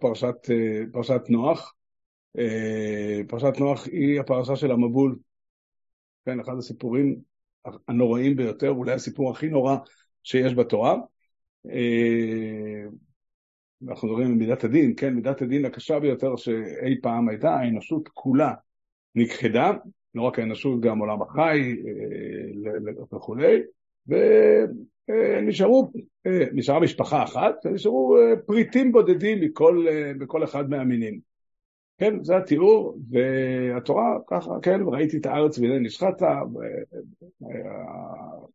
פרשת, פרשת נוח. פרשת נוח היא הפרשה של המבול. כן, אחד הסיפורים הנוראים ביותר, אולי הסיפור הכי נורא שיש בתורה. אנחנו מדברים על מידת הדין, כן, מידת הדין הקשה ביותר שאי פעם הייתה, האנושות כולה נכחדה, לא רק האנושות, גם עולם החי וכולי, ונשארו, נשארה משפחה אחת, ונשארו פריטים בודדים מכל, בכל אחד מהמינים. כן, זה התיאור, והתורה ככה, כן, ראיתי את הארץ והנה נשחטת,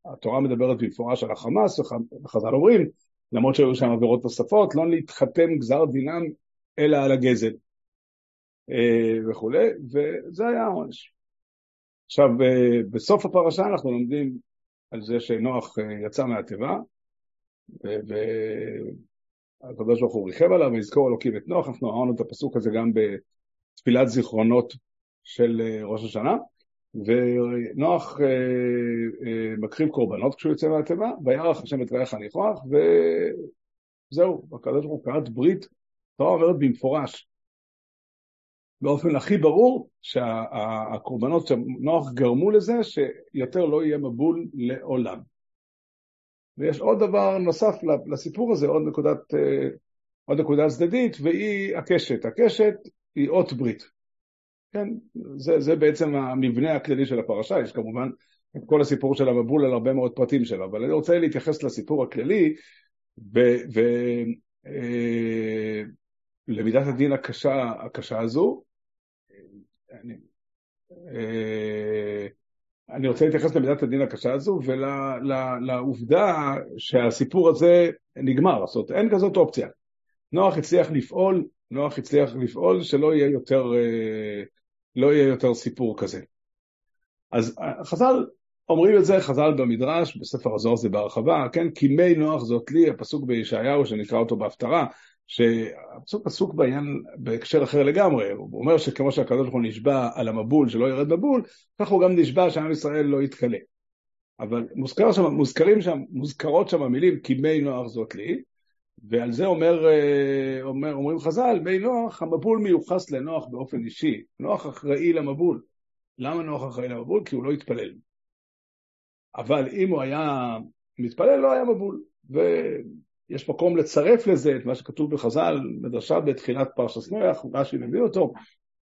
התורה מדברת במפורש על החמאס, וחז"ל אומרים, למרות שהיו שם עבירות נוספות, לא להתחתם גזר דינם אלא על הגזל וכולי, וזה היה העונש. עכשיו, בסוף הפרשה אנחנו לומדים על זה שנוח יצא מהתיבה, והקדוש ברוך הוא ריחם עליו ויזכור אלוקים את נוח, אנחנו אמרנו את הפסוק הזה גם בתפילת זיכרונות של ראש השנה, ונוח אה, אה, מקריב קורבנות כשהוא יוצא מהתיבה, וירח השם את רעך ניחוח, וזהו, הקדוש ברוך הוא כרת ברית, התורה אומרת במפורש, באופן הכי ברור, שהקורבנות של נוח גרמו לזה שיותר לא יהיה מבול לעולם. ויש עוד דבר נוסף לסיפור הזה, עוד נקודת, עוד נקודה צדדית, והיא הקשת. הקשת היא אות ברית. כן, זה, זה בעצם המבנה הכללי של הפרשה, יש כמובן את כל הסיפור של המבול על הרבה מאוד פרטים שלו, אבל אני רוצה להתייחס לסיפור הכללי ולמידת אה, הדין הקשה, הקשה הזו. אני, אה, אני רוצה להתייחס למידת הדין הקשה הזו ולעובדה שהסיפור הזה נגמר, זאת אומרת אין כזאת אופציה. נוח הצליח לפעול, נוח הצליח לפעול שלא יהיה יותר אה, לא יהיה יותר סיפור כזה. אז אה, חז"ל אומרים את זה, חז"ל במדרש, בספר הזוהר זה בהרחבה, כן? כי מי נוח זאת לי, הפסוק בישעיהו שנקרא אותו בהפטרה, שהפסוק עסוק בעניין בהקשר אחר לגמרי, הוא אומר שכמו שהקדוש ברוך הוא נשבע על המבול שלא ירד מבול, כך הוא גם נשבע שעם ישראל לא יתכלה. אבל מוזכר שם, מוזכרים שם, מוזכרות שם המילים כי מי נוח זאת לי, ועל זה אומר, אה, אומר, אומרים חז"ל, מי נוח, המבול מיוחס לנוח באופן אישי. נוח אחראי למבול. למה נוח אחראי למבול? כי הוא לא התפלל. אבל אם הוא היה מתפלל, לא היה מבול. ויש מקום לצרף לזה את מה שכתוב בחז"ל, מדרשה בתחילת פרשת נוח, רש"י מביא אותו.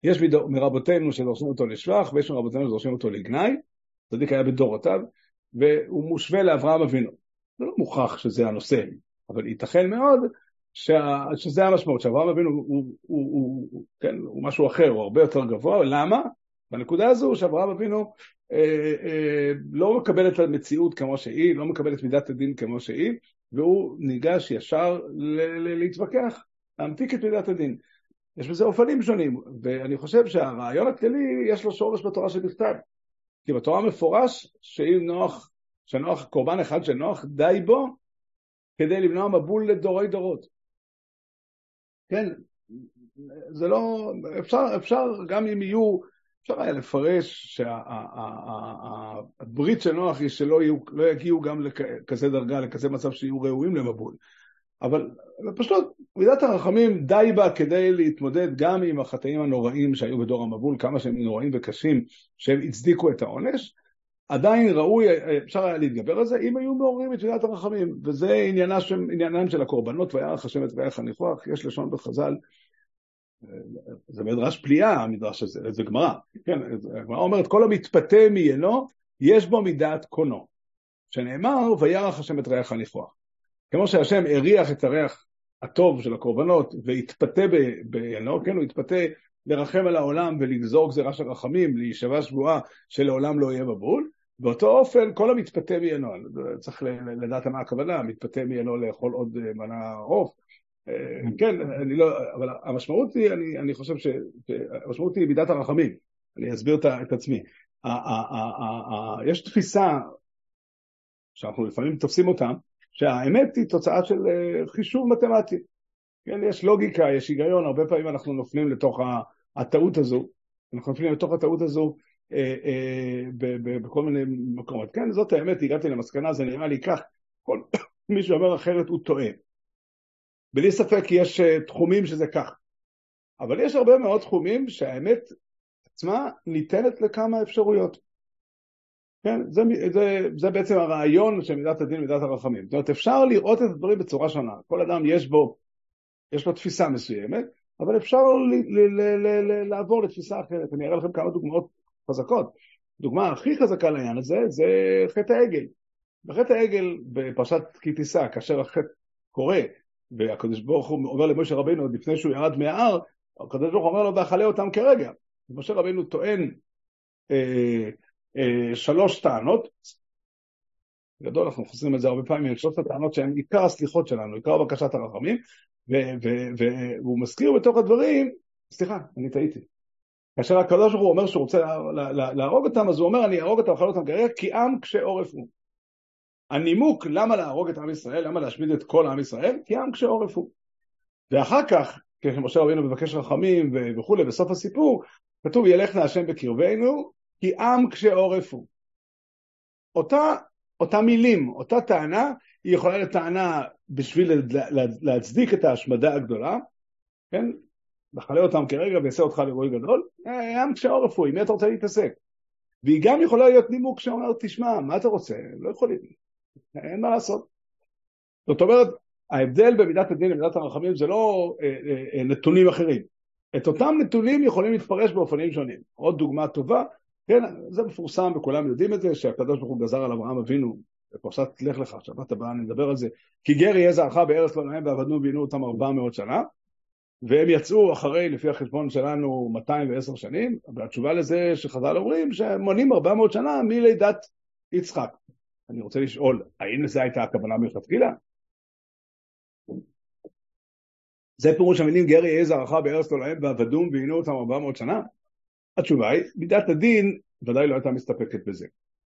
יש מרבותינו שדורשים אותו לשבח, ויש מרבותינו שדורשים אותו לגנאי. צדיק היה בדורותיו, והוא מושווה לאברהם אבינו. זה לא מוכח שזה הנושא, אבל ייתכן מאוד שה, שזה המשמעות, שאברהם אבינו הוא, הוא, הוא, הוא, כן, הוא משהו אחר, הוא הרבה יותר גבוה, למה? בנקודה הזו שאברהם אבינו אה, אה, לא מקבל את המציאות כמו שהיא, לא מקבל את מידת הדין כמו שהיא, והוא ניגש ישר להתווכח, להמתיק את מידת הדין. יש בזה אופנים שונים, ואני חושב שהרעיון הכללי יש לו שורש בתורה שבכתב. כי בתורה מפורש שאם נוח, שנוח, קורבן אחד של נוח, די בו כדי למנוע מבול לדורי דורות. כן, זה לא, אפשר, אפשר גם אם יהיו, אפשר היה לפרש שהברית של נוח היא שלא יהיו, לא יגיעו גם לכזה דרגה, לכזה מצב שיהיו ראויים למבול. אבל פשוט מידת הרחמים די בה כדי להתמודד גם עם החטאים הנוראים שהיו בדור המבול, כמה שהם נוראים וקשים, שהם הצדיקו את העונש, עדיין ראוי, אפשר היה להתגבר על זה, אם היו מעוררים את תפילת הרחמים, וזה עניינם של הקורבנות, וירח השם את ואיך הניחוח, יש לשון בחז"ל, זה מדרש פליאה המדרש הזה, זה גמרא, כן, הגמרא אומרת, כל המתפתה מיינו, יש בו מידת קונו, שנאמר, וירח השם את ריח הניחוח. כמו שהשם הריח את הריח הטוב של הקורבנות והתפתה בעיינו, כן, הוא התפתה לרחם על העולם ולגזור גזירה של רחמים, להישבע שבועה שלעולם לא יהיה מבול, באותו אופן, כל המתפתה מעינו, צריך לדעת מה הכוונה, מתפתה מעינו לאכול עוד אה, מנה עוף. אה, כן, אני לא, אבל המשמעות היא, אני, אני חושב שהמשמעות היא מידת הרחמים. אני אסביר את עצמי. יש תפיסה שאנחנו לפעמים תופסים אותה, שהאמת היא תוצאה של אה, חישוב מתמטי. כן, יש לוגיקה, יש היגיון, הרבה פעמים אנחנו נופלים לתוך הטעות הזו, אנחנו נופלים לתוך הטעות הזו אה, אה, בכל מיני מקומות. כן, זאת האמת, הגעתי למסקנה, זה נראה לי כך, כל מי שאומר אחרת הוא טועה. בלי ספק יש אה, תחומים שזה כך. אבל יש הרבה מאוד תחומים שהאמת עצמה ניתנת לכמה אפשרויות. כן, זה, זה, זה בעצם הרעיון של מידת הדין ומידת הרחמים. זאת אומרת, אפשר לראות את הדברים בצורה שונה. כל אדם יש בו, יש לו תפיסה מסוימת, אבל אפשר ל, ל, ל, ל, ל, לעבור לתפיסה אחרת. אני אראה לכם כמה דוגמאות חזקות. דוגמה הכי חזקה לעניין הזה זה חטא העגל. בחטא העגל בפרשת כי תישא, כאשר החטא קורה, והקדוש ברוך הוא אומר למשה רבינו עוד לפני שהוא ירד מההר, הקדוש ברוך הוא אומר לו ואכלה אותם כרגע. משה רבינו טוען אה, אה, שלוש טענות, גדול, אנחנו חוזרים את זה הרבה פעמים, שלוש הטענות שהן עיקר הסליחות שלנו, עיקר בקשת הרחמים, והוא מזכיר בתוך הדברים, סליחה, אני טעיתי. כאשר הקדוש ברוך הוא אומר שהוא רוצה להרוג אותם, אז הוא אומר, אני אהרוג אותם, אכל אותם כרגע, כי עם קשה עורף הוא. הנימוק למה להרוג את עם ישראל, למה להשמיד את כל עם ישראל, כי עם קשה עורף הוא. ואחר כך, כשמשה רבינו מבקש רחמים וכולי, בסוף הסיפור, כתוב ילך להשם בקרבנו, כי עם קשה עורף הוא. אותה, אותה מילים, אותה טענה, היא יכולה להיות טענה בשביל להצדיק את ההשמדה הגדולה, כן? נכלה אותם כרגע ויעשה אותך לאירועי גדול, אה, עם קשה עורף הוא, עם מי אתה רוצה להתעסק? והיא גם יכולה להיות נימוק שאומר, תשמע, מה אתה רוצה? לא יכולים, אין מה לעשות. זאת אומרת, ההבדל במידת הדין למידת הרחמים זה לא אה, אה, אה, נתונים אחרים. את אותם נתונים יכולים להתפרש באופנים שונים. עוד דוגמה טובה, כן, זה מפורסם וכולם יודעים את זה, שהקדוש ברוך הוא גזר על אברהם אבינו, בפרשת לך לך, שבת הבאה נדבר על זה, כי גר יהיה זרעך בארץ לא נעים ועבדנו ועינו אותם ארבע מאות שנה, והם יצאו אחרי, לפי החשבון שלנו, 210 שנים, והתשובה לזה שחז"ל אומרים שהם מונים 400 שנה מלידת יצחק. אני רוצה לשאול, האם לזה הייתה הכוונה מלכתחילה? זה פירוש המילים גרי יהיה זרעך בארץ להם ועבדום ועינו אותם 400 שנה? התשובה היא, מידת הדין ודאי לא הייתה מסתפקת בזה.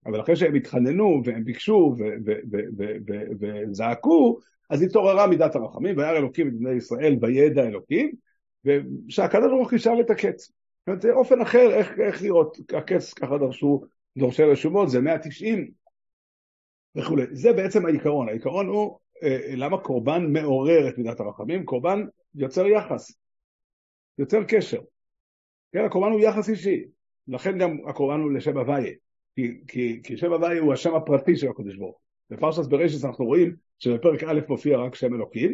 אבל אחרי שהם התחננו והם ביקשו וזעקו, אז התעוררה מידת הרחמים, וירא אלוקים את בני ישראל וידע אלוקים, ושהקדוש ברוך הוא ישר את הקץ. זאת אומרת, זה אופן אחר איך, איך לראות, הקץ ככה דרשו דורשי רשומות, זה 190 וכולי. זה בעצם העיקרון, העיקרון הוא אה, למה קורבן מעורר את מידת הרחמים, קורבן יוצר יחס, יוצר קשר. כן, הקורבן הוא יחס אישי, לכן גם הקורבן הוא לשם הוויה, כי, כי, כי שם הוויה הוא השם הפרטי של הקדוש ברוך בפרשת בראשית אנחנו רואים שבפרק א' מופיע רק שם אלוקים.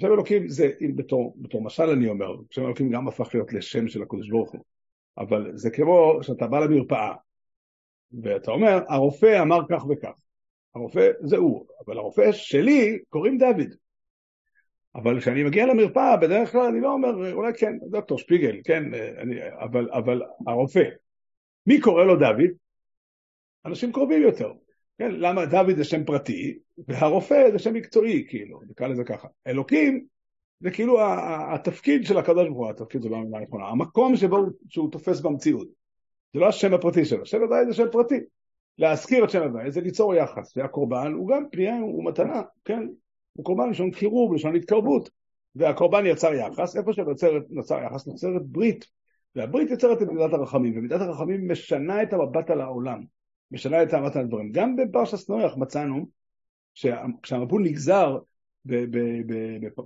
שם אלוקים זה, אם בתור, בתור משל אני אומר, שם אלוקים גם הפך להיות לשם של הקדוש ברוך הוא. אבל זה כמו שאתה בא למרפאה, ואתה אומר, הרופא אמר כך וכך. הרופא זה הוא, אבל הרופא שלי קוראים דוד. אבל כשאני מגיע למרפאה, בדרך כלל אני לא אומר, אולי כן, דוקטור שפיגל, כן, אני, אבל, אבל הרופא. מי קורא לו דוד? אנשים קרובים יותר. כן, למה דוד זה שם פרטי, והרופא זה שם מקצועי, כאילו, נקרא לזה ככה. אלוקים זה כאילו התפקיד של הקדוש ברוך הוא, התפקיד זה לא המילה נכונה, המקום שבו שהוא תופס במציאות. זה לא השם הפרטי שלו, שם הוואי זה שם פרטי. להזכיר את שם הוואי זה ליצור יחס, והקורבן הוא גם פנייה, הוא מתנה, כן? הוא קורבן לשון קירוב, לשון התקרבות. והקורבן יצר יחס, איפה שנוצר יחס נוצרת ברית. והברית יוצרת את מידת הרחמים, ומידת הרחמים משנה את המבט על העולם. משנה את המבט על הדברים. גם בפרשת נויח מצאנו כשהמבול נגזר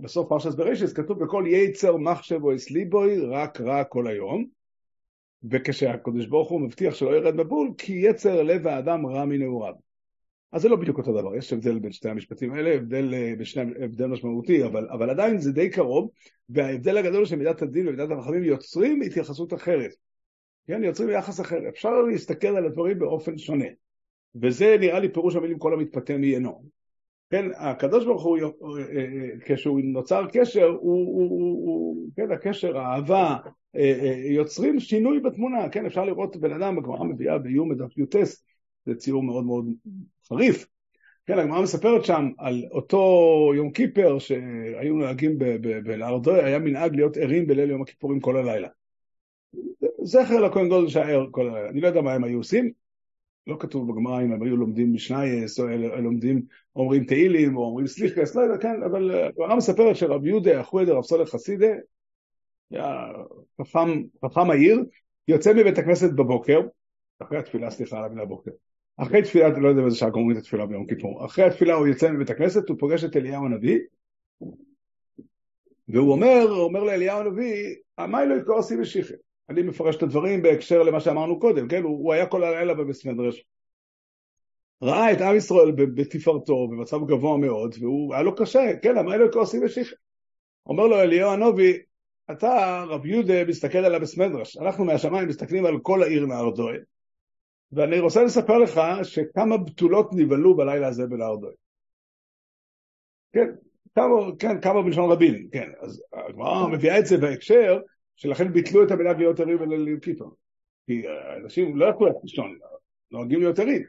בסוף פרשת בראשית, כתוב בכל יצר מחשב או אסליבוי רק רע כל היום. וכשהקדוש ברוך הוא מבטיח שלא ירד מבול, כי יצר לב האדם רע מנעוריו. אז זה לא בדיוק אותו דבר, יש הבדל בין שתי המשפטים האלה, הבדל, אה, בשני, הבדל משמעותי, אבל, אבל עדיין זה די קרוב, וההבדל הגדול של מידת הדין ומידת הרחמים יוצרים התייחסות אחרת. כן, יוצרים יחס אחר. אפשר להסתכל על הדברים באופן שונה. וזה נראה לי פירוש המילים כל המתפתה מעיינו. כן, הקדוש ברוך הוא, אה, אה, כשהוא נוצר קשר, הוא, הוא, הוא, כן, הקשר, האהבה, יוצרים שינוי בתמונה, כן, אפשר לראות בן אדם, הגמרא מביאה באיום בדף יוטס, זה ציור מאוד מאוד חריף. כן, הגמרא מספרת שם על אותו יום כיפר שהיו נוהגים בלארדוי, היה מנהג להיות ערים בליל יום הכיפורים כל הלילה. זכר לכהן גודל שהיה כל הלילה. אני לא יודע מה הם היו עושים, לא כתוב בגמרא אם הם היו לומדים משנייס, או לומדים, אומרים תהילים, או אומרים סליחס, לא יודע, כן, אבל הגמרא מספרת שרב יהודה, אחווידה, רב סולר חסידה, היה חכם, חכם העיר, יוצא מבית הכנסת בבוקר, אחרי התפילה, סליחה על המילה בוקר, אחרי תפילה, לא יודע באיזה שעה גומרים את התפילה ביום כיפור, אחרי התפילה הוא יוצא מבית הכנסת, הוא פוגש את אליהו הנביא, והוא אומר, אומר לאליהו הנביא, מה אלוהי כועסי משיחי? אני מפרש את הדברים בהקשר למה שאמרנו קודם, כן? הוא, הוא היה כל הלילה בבית מדרש. ראה את עם ישראל בתפארתו, במצב גבוה מאוד, והוא, היה לו קשה, כן, מה אלוהי כועסי משיחי? אומר לו אליהו הנובי, אתה, רב יהודה, מסתכל על הבסמדרש, אנחנו מהשמיים מסתכלים על כל העיר נהרדוי, ואני רוצה לספר לך שכמה בתולות נבהלו בלילה הזה בנהרדוי. כן, כמה, כן, כמה בלשון רבים, כן, אז הגמרא מביאה את זה בהקשר שלכן ביטלו את המנהג להיות ערים כיפה. כי אנשים לא יכלו לישון, נוהגים להיות ערים.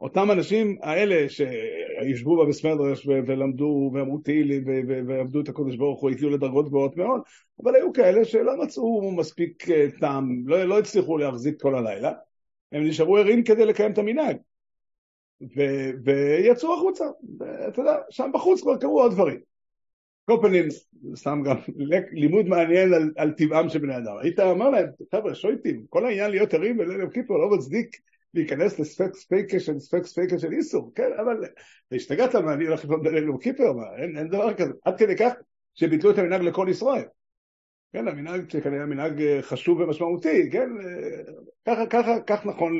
אותם אנשים האלה שישבו בבית מדרש ולמדו ואמרו תהילים ועבדו את הקודש ברוך הוא, הגיעו לדרגות גבוהות מאוד, אבל היו כאלה שלא מצאו מספיק אה, טעם, לא, לא הצליחו להחזיק כל הלילה, הם נשארו ערים כדי לקיים את המנהג. ויצאו החוצה, ואתה יודע, שם בחוץ כבר קרו עוד דברים. כל פנים, סתם גם לימוד מעניין על, על טבעם של בני אדם. היית אומר להם, חבר'ה, שויטים, כל העניין להיות ערים בליל יום כיפור לא מצדיק להיכנס לספק ספיקה של ספק ספיקה של איסור, כן, אבל השתגעת מה, אני הולך לבנות בליל יום כיפור, מה, אין, אין דבר כזה, עד כדי כך שביטלו את המנהג לכל ישראל. כן, המנהג שכנראה מנהג אה, חשוב ומשמעותי, כן, אה, ככה, ככה, כך נכון,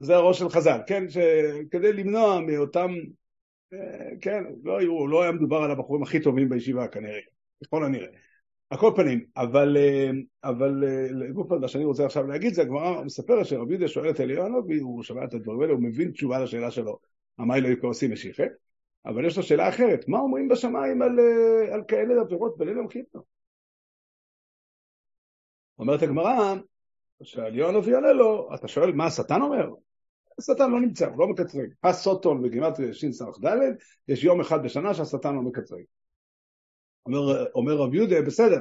זה הראש של חז"ל, כן, שכדי למנוע מאותם, כן, לא היו, לא היה מדובר על הבחורים הכי טובים בישיבה כנראה, ככל הנראה. על כל פנים, אבל, אבל לגוף מה שאני רוצה עכשיו להגיד זה הגמרא מספרת שרבי יהודה שואל את אליהו הנביא, הוא שומע את הדברים האלה, הוא מבין תשובה לשאלה שלו, אמר לא יקרו עושים משיחה, אבל יש לו שאלה אחרת, מה אומרים בשמיים על, על כאלה עבירות בליל יום כיפור? אומרת הגמרא, שהעליון הנביא עונה לו, אתה שואל מה השטן אומר? השטן לא נמצא, הוא לא מקצרים. הסוטון בגימטריה שס"ד, יש יום אחד בשנה שהשטן לא מקצרים. אומר, אומר רב יהודה, בסדר,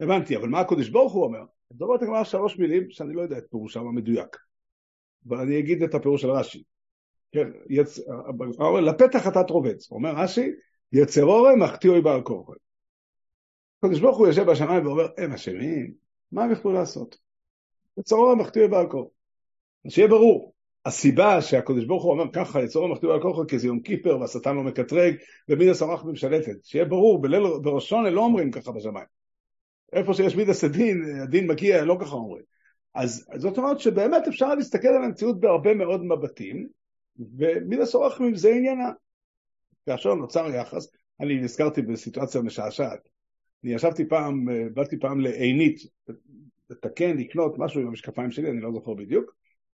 הבנתי, אבל מה הקדוש ברוך הוא אומר? מדברת הגמרא שלוש מילים שאני לא יודע את פירושם המדויק, אבל אני אגיד את הפירוש של רש"י. כן, יצ... אומר, לפתח אתה תרובץ, אומר רש"י, יצרורה מחטיאוי בעל כורחו. הקדוש ברוך הוא יושב בשמיים ואומר, הם אשמים, מה הם יכלו לעשות? יצרורה מחטיאוי בעל כורחו. שיהיה ברור, הסיבה שהקדוש ברוך הוא אומר ככה, יצור המחטיא על כוחו כי זה יום כיפר והשטן לא מקטרג ומידה סמך במשלטת. שיהיה ברור, בליל, בראשון לא אומרים ככה בשמיים. איפה שיש מידה סדין, הדין מגיע, לא ככה אומרים. אז זאת אומרת שבאמת אפשר להסתכל על המציאות בהרבה מאוד מבטים, ומידה סורחמים זה עניינה. כאשר נוצר יחס, אני נזכרתי בסיטואציה משעשעת. אני ישבתי פעם, באתי פעם לעינית, לתקן, לקנות משהו עם המשקפיים שלי, אני לא זוכר בדיוק,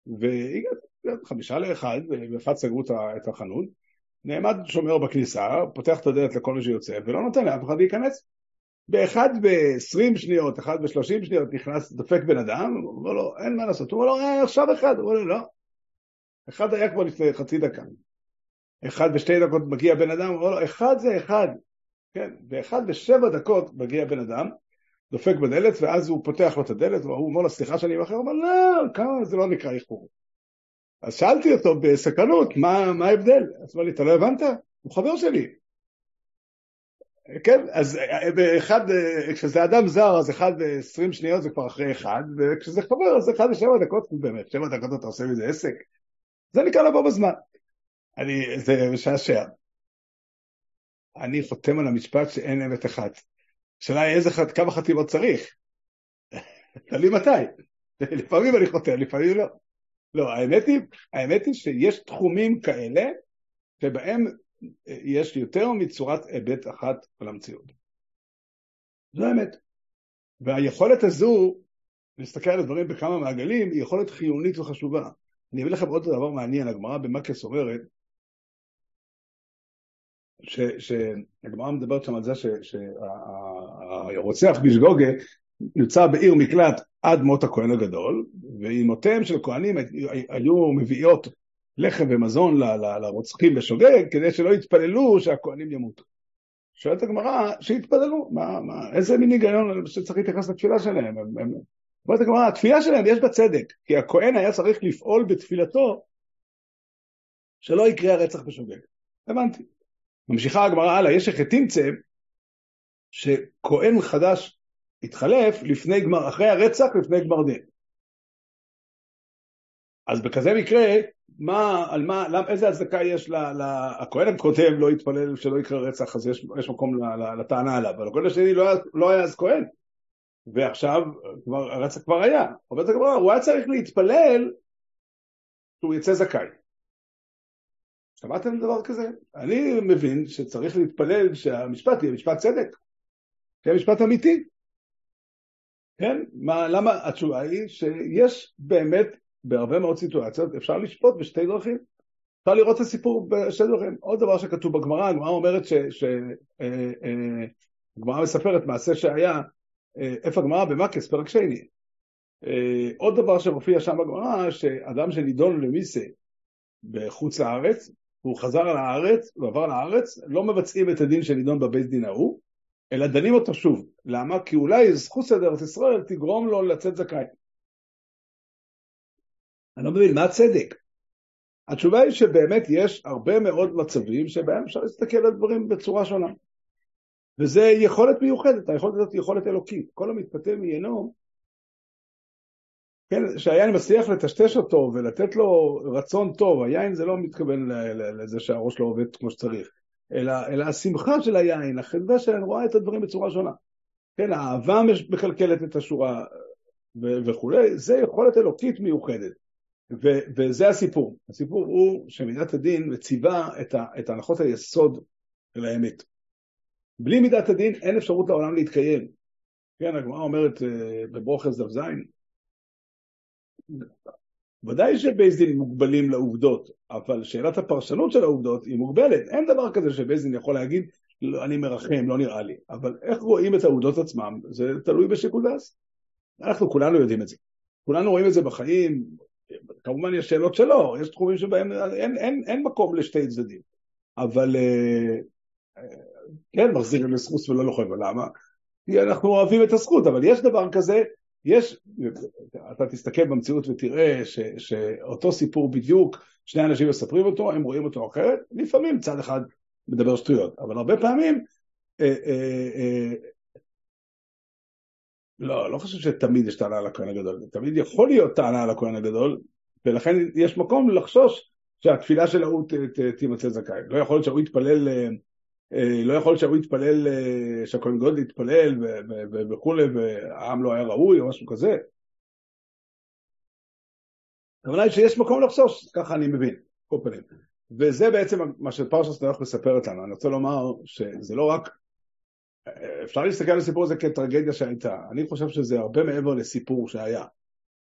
והגעתי חמישה לאחד, ואחד סגרו את החנות, נעמד שומר בכניסה, פותח את הדלת לכל מי שיוצא, ולא נותן לאף אחד להיכנס. באחד ב-20 שניות, אחד ב-30 שניות נכנס, דופק בן אדם, הוא אומר לו, אין מה לעשות. הוא אומר לו, אה, עכשיו אחד. הוא אומר לו, לא. אחד היה כבר לפני חצי דקה. אחד בשתי דקות מגיע בן אדם, הוא אומר לו, אחד זה אחד. כן, באחד בשבע דקות מגיע בן אדם, דופק בדלת, ואז הוא פותח לו את הדלת, והוא אומר לו, סליחה שאני מאחר, הוא אומר, לא, כמה, זה לא נקרא איחור. אז שאלתי אותו בסקרנות, מה, מה ההבדל? אז אמר לי, אתה לא הבנת? הוא חבר שלי. כן, אז באחד, כשזה אדם זר, אז אחד ב-20 שניות זה כבר אחרי אחד, וכשזה חבר, אז אחד בשבע דקות, באמת, שבע דקות אתה עושה מזה עסק. זה נקרא לבוא בזמן. אני, זה משעשע. אני חותם על המשפט שאין אמת אחת. השאלה היא איזה, כמה חתימות צריך. תלוי מתי. לפעמים אני חותם, לפעמים לא. לא, האמת היא, האמת היא שיש תחומים כאלה שבהם אה, יש יותר מצורת היבט אחת על המציאות. זו האמת. והיכולת הזו להסתכל על הדברים בכמה מעגלים היא יכולת חיונית וחשובה. אני אביא לכם עוד דבר מעניין, הגמרא במקס אומרת שהגמרא מדברת שם על זה שהרוצח בישגוגה נמצא בעיר מקלט עד מות הכהן הגדול, ואימותיהם של כהנים היו מביאות לחם ומזון לרוצחים בשוגג, כדי שלא יתפללו שהכהנים ימותו. שואלת הגמרא, שיתפללו, מה, מה, איזה מין היגיון שצריך להתייחס לתפילה שלהם? אומרת הגמרא, התפילה שלהם יש בה צדק, כי הכהן היה צריך לפעול בתפילתו שלא יקרה הרצח בשוגג. הבנתי. ממשיכה הגמרא הלאה, יש תמצא שכהן חדש התחלף לפני גמר, אחרי הרצח לפני גמר דין. אז בכזה מקרה, מה, על מה, למ, איזה הצדקה יש ל... ל כותב לא יתפלל שלא יקרה רצח, אז יש, יש מקום לטענה עליו, אבל הכהן השני לא, לא היה אז כהן, ועכשיו כבר, הרצח כבר היה, אומרת הגמרא, הוא היה צריך להתפלל שהוא יצא זכאי. שמעתם דבר כזה? אני מבין שצריך להתפלל שהמשפט יהיה משפט צדק, יהיה משפט אמיתי. כן? מה, למה? התשובה היא שיש באמת בהרבה מאוד סיטואציות אפשר לשפוט בשתי דרכים. אפשר לראות את הסיפור בשתי דרכים. עוד דבר שכתוב בגמרא, הגמרא אומרת שהגמרא אה, אה, מספרת מעשה שהיה, אה, איפה הגמרא? במקס, פרק שני. עוד דבר שמופיע שם בגמרא, שאדם שנידון למיסה בחוץ לארץ, והוא חזר לארץ, הוא עבר לארץ, לא מבצעים את הדין שנידון בבית דין ההוא, אלא דנים אותו שוב. למה? כי אולי זכות סדר ארץ ישראל תגרום לו לצאת זכאי. אני לא מבין, מה הצדק? התשובה היא שבאמת יש הרבה מאוד מצבים שבהם אפשר להסתכל על דברים בצורה שונה. וזה יכולת מיוחדת, היכולת הזאת היא יכולת אלוקית. כל המתפתה מעיינו, כן, שהיין מצליח לטשטש אותו ולתת לו רצון טוב, היין זה לא מתכוון לזה שהראש לא עובד כמו שצריך, אלא, אלא השמחה של היין, החדווה שלהם רואה את הדברים בצורה שונה. כן, האהבה מקלקלת את השורה וכולי, זה יכולת אלוקית מיוחדת. ו- וזה הסיפור. הסיפור הוא שמידת הדין מציבה את, ה- את הנחות היסוד של האמת. בלי מידת הדין אין אפשרות לעולם להתקיים. כן, הגמרא אומרת אה, בברוכס דף זין, ודאי שבייס דין מוגבלים לעובדות, אבל שאלת הפרשנות של העובדות היא מוגבלת. אין דבר כזה שבייס דין יכול להגיד, לא, אני מרחם, לא נראה לי. אבל איך רואים את העובדות עצמם, זה תלוי בשיקול דעת. אנחנו כולנו יודעים את זה. כולנו רואים את זה בחיים, כמובן יש שאלות שלא, יש תחומים שבהם אין, אין, אין מקום לשתי צדדים. אבל אה, כן, מחזירים לזכות ולא לוחם, למה? כי אנחנו אוהבים את הזכות, אבל יש דבר כזה, יש, אתה תסתכל במציאות ותראה ש, שאותו סיפור בדיוק, שני אנשים מספרים אותו, הם רואים אותו אחרת, לפעמים צד אחד מדבר שטויות, אבל הרבה פעמים, אה, אה, אה, לא, לא חושב שתמיד יש טענה על הכהן הגדול, תמיד יכול להיות טענה על הכהן הגדול, ולכן יש מקום לחשוש שהתפילה של ההוא תימצא זכאי. לא יכול להיות שההוא יתפלל, אה, לא יכול שההוא יתפלל, אה, שהכהן גודל יתפלל וכולי, והעם לא היה ראוי או משהו כזה. הכוונה היא שיש מקום לחשוש, ככה אני מבין, כל פנים. וזה בעצם מה שפרשת נוח מספרת לנו. אני רוצה לומר שזה לא רק, אפשר להסתכל על הסיפור הזה כטרגדיה שהייתה. אני חושב שזה הרבה מעבר לסיפור שהיה.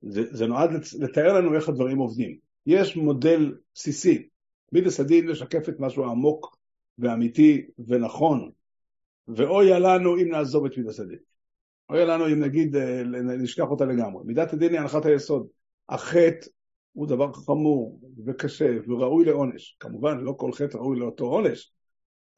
זה, זה נועד לתאר לנו איך הדברים עובדים. יש מודל בסיסי, מידס הדין משקף את משהו עמוק ואמיתי ונכון, ואויה לנו אם נעזוב את מידס הדין. אויה לנו אם נגיד, אה, נשכח אותה לגמרי. מידת הדין היא הנחת היסוד. החטא הוא דבר חמור וקשה וראוי לעונש. כמובן, לא כל חטא ראוי לאותו עונש,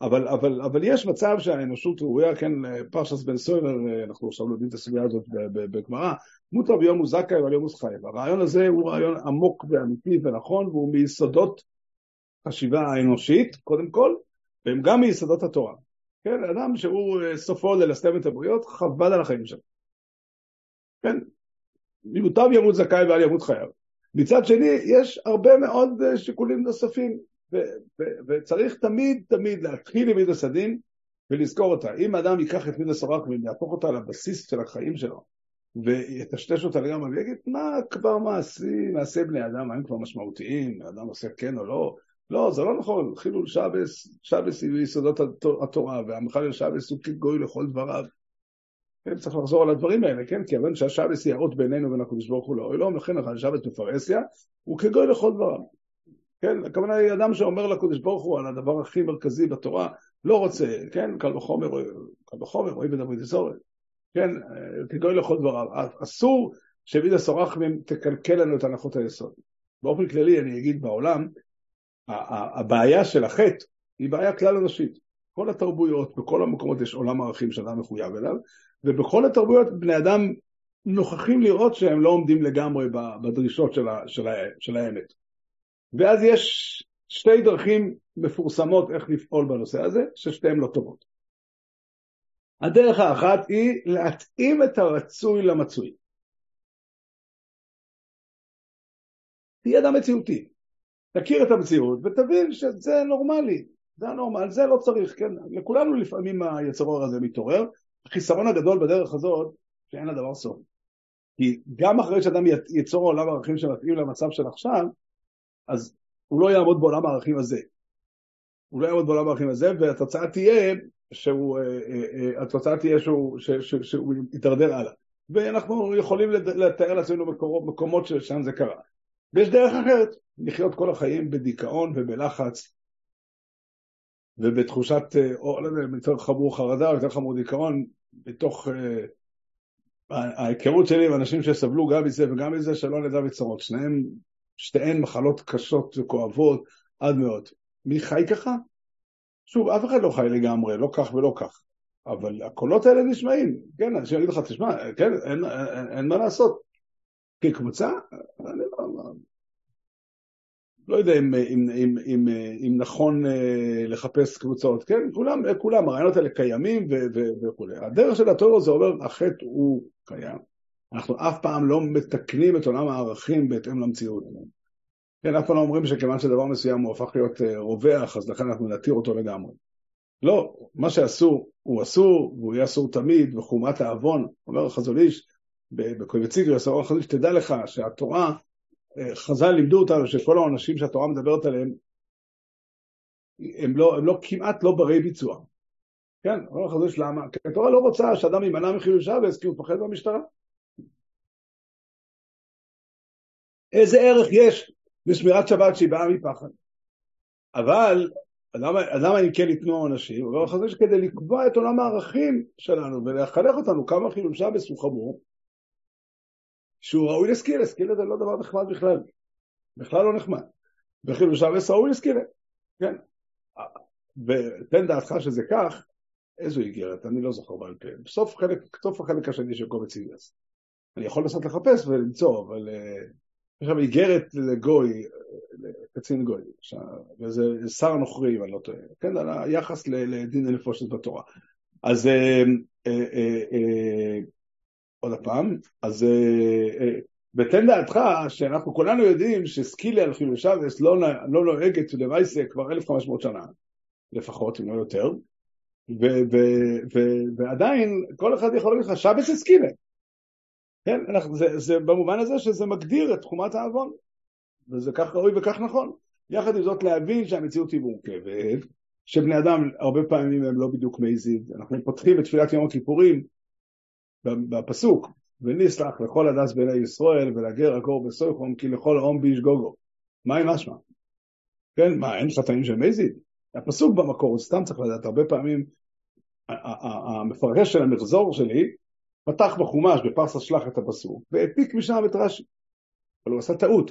אבל, אבל, אבל יש מצב שהאנושות ראויה, כן, פרשס בן סוירר, אנחנו עכשיו לומדים את הסוגיה הזאת בגמרא, מותר ביום הוא זכאי ועל יום חייב. הרעיון הזה הוא רעיון עמוק ואמיתי ונכון, והוא מיסודות חשיבה האנושית, קודם כל, והם גם מיסודות התורה. כן, אדם שהוא סופו ללסתם את הבריות, חבל על החיים שלו. כן, מוטב ימות זכאי ועל ימות חייב. מצד שני, יש הרבה מאוד שיקולים נוספים. וצריך תמיד תמיד להתחיל עם מידס הדין ולזכור אותה. אם אדם ייקח את מידס הרחמים ויהפוך אותה לבסיס של החיים שלו ויטשטש אותה לגמרי ויגיד מה כבר מעשי, מעשי בני אדם, האם כבר משמעותיים, אדם עושה כן או לא, לא, זה לא נכון, חילול שבס, שבס היא ביסודות התורה והמחלל שבס הוא כגוי לכל דבריו. כן, צריך לחזור על הדברים האלה, כן? כי כיוון שהשבס היא האות בינינו ובין הקדוש ברוך הוא לא, לא, לכן השבס בפרהסיה הוא כגוי לכל דבריו. כן, הכוונה היא אדם שאומר לקדוש ברוך הוא על הדבר הכי מרכזי בתורה, לא רוצה, כן, קל וחומר, קל וחומר, אוי בדברי דסורת, כן, כגוי לכל דבריו. אסור שמידה סורחמים תקלקל לנו את הנחות היסוד. באופן כללי אני אגיד בעולם, הבעיה של החטא היא בעיה כלל אנושית. כל התרבויות, בכל המקומות יש עולם ערכים שאדם מחויב אליו, ובכל התרבויות בני אדם נוכחים לראות שהם לא עומדים לגמרי בדרישות של, ה, של, ה, של האמת. ואז יש שתי דרכים מפורסמות איך לפעול בנושא הזה, ששתיהן לא טובות. הדרך האחת היא להתאים את הרצוי למצוי. תהיה אדם מציאותי. תכיר את המציאות ותבין שזה נורמלי, זה הנורמל, זה לא צריך, כן? לכולנו לפעמים היצרור הזה מתעורר. החיסרון הגדול בדרך הזאת, שאין לדבר סוף. כי גם אחרי שאדם ייצור עולם ערכים שמתאים למצב של עכשיו, אז הוא לא יעמוד בעולם הערכים הזה. הוא לא יעמוד בעולם הערכים הזה, והתוצאה תהיה שהוא, אה, אה, אה, התוצאה תהיה שהוא, ש, שהוא יתדרדר הלאה. ואנחנו יכולים לתאר לעצמנו מקומות ששם זה קרה. ויש דרך אחרת, לחיות כל החיים בדיכאון ובלחץ ובתחושת, או לא יודע, יותר חמור חרדה יותר חמור דיכאון, בתוך ההיכרות שלי עם אנשים שסבלו גם מזה וגם מזה שלא נדע בצרות, שניהם, שתיהן מחלות קשות וכואבות עד מאוד. מי חי ככה? שוב, אף אחד לא חי לגמרי, לא כך ולא כך, אבל הקולות האלה נשמעים, כן, אנשים יגידו לך, תשמע, כן, אין, אין, אין מה לעשות. כקבוצה, אני לא, לא יודע אם, אם, אם, אם, אם נכון אה, לחפש קבוצות, כן, כולם, כולם, הרעיונות האלה קיימים וכולי. הדרך של הטרור זה אומר, החטא הוא קיים. אנחנו אף פעם לא מתקנים את עולם הערכים בהתאם למציאות. כן, אף פעם לא אומרים שכיוון שדבר מסוים הוא הפך להיות אה, רווח, אז לכן אנחנו נתיר אותו לגמרי. לא, מה שאסור הוא אסור, והוא יהיה אסור תמיד, וחומרת העוון, אומר החזון איש, בקויבציגריוס, אומר החזון איש, תדע לך שהתורה, אה, חז"ל לימדו אותנו שכל העונשים שהתורה מדברת עליהם, הם לא, הם לא כמעט לא ברי ביצוע. כן, אומר החזון למה? כי התורה לא רוצה שאדם יימנע מחילול שבס כי הוא מפחד במשטרה. איזה ערך יש בשמירת שבת שהיא באה מפחד. אבל למה, למה אם כן ייתנו עונשים? אבל חושב שכדי לקבוע את עולם הערכים שלנו ולחנך אותנו כמה חילול שבס הוא חמור, שהוא ראוי לסקילה, סקילה זה לא דבר נחמד בכלל, בכלל לא נחמד. וחילול שבס ראוי לסקילה, כן. ותן דעתך שזה כך, איזו איגרת, אני לא זוכר בעל פה. בסוף חלק, בסוף החלק השני של קובץ איגרס. אני יכול לנסות לחפש ולמצוא, אבל uh, יש שם איגרת לגוי, לקצין גוי, וזה שר נוכרי, אם אני לא טועה, כן, על היחס לדין הנפושת בתורה. אז אה, אה, אה, אז ותן דעתך שאנחנו כולנו יודעים שסקילה על חילול שבס לא, לא נוהגת למעשה כבר 1,500 שנה, לפחות, אם לא יותר, ו, ו, ו, ועדיין כל אחד יכול להגיד לך שבס זה סקילה. כן, אנחנו, זה, זה במובן הזה שזה מגדיר את תחומת העוון, וזה כך ראוי וכך נכון. יחד עם זאת להבין שהמציאות היא מורכבת, שבני אדם הרבה פעמים הם לא בדיוק מעיזים. אנחנו פותחים את תפילת יום הכיפורים בפסוק, ונסלח לכל הדס בני ישראל ולגר הקור בסויכום כי לכל הום ביש גוגו. מה עם משמע? כן, מה, אין חטאים של מזיד? הפסוק במקור, סתם צריך לדעת, הרבה פעמים המפרש של המחזור שלי פתח בחומש בפרסה שלח את הפסוק והעתיק משם את רש"י. אבל הוא עשה טעות.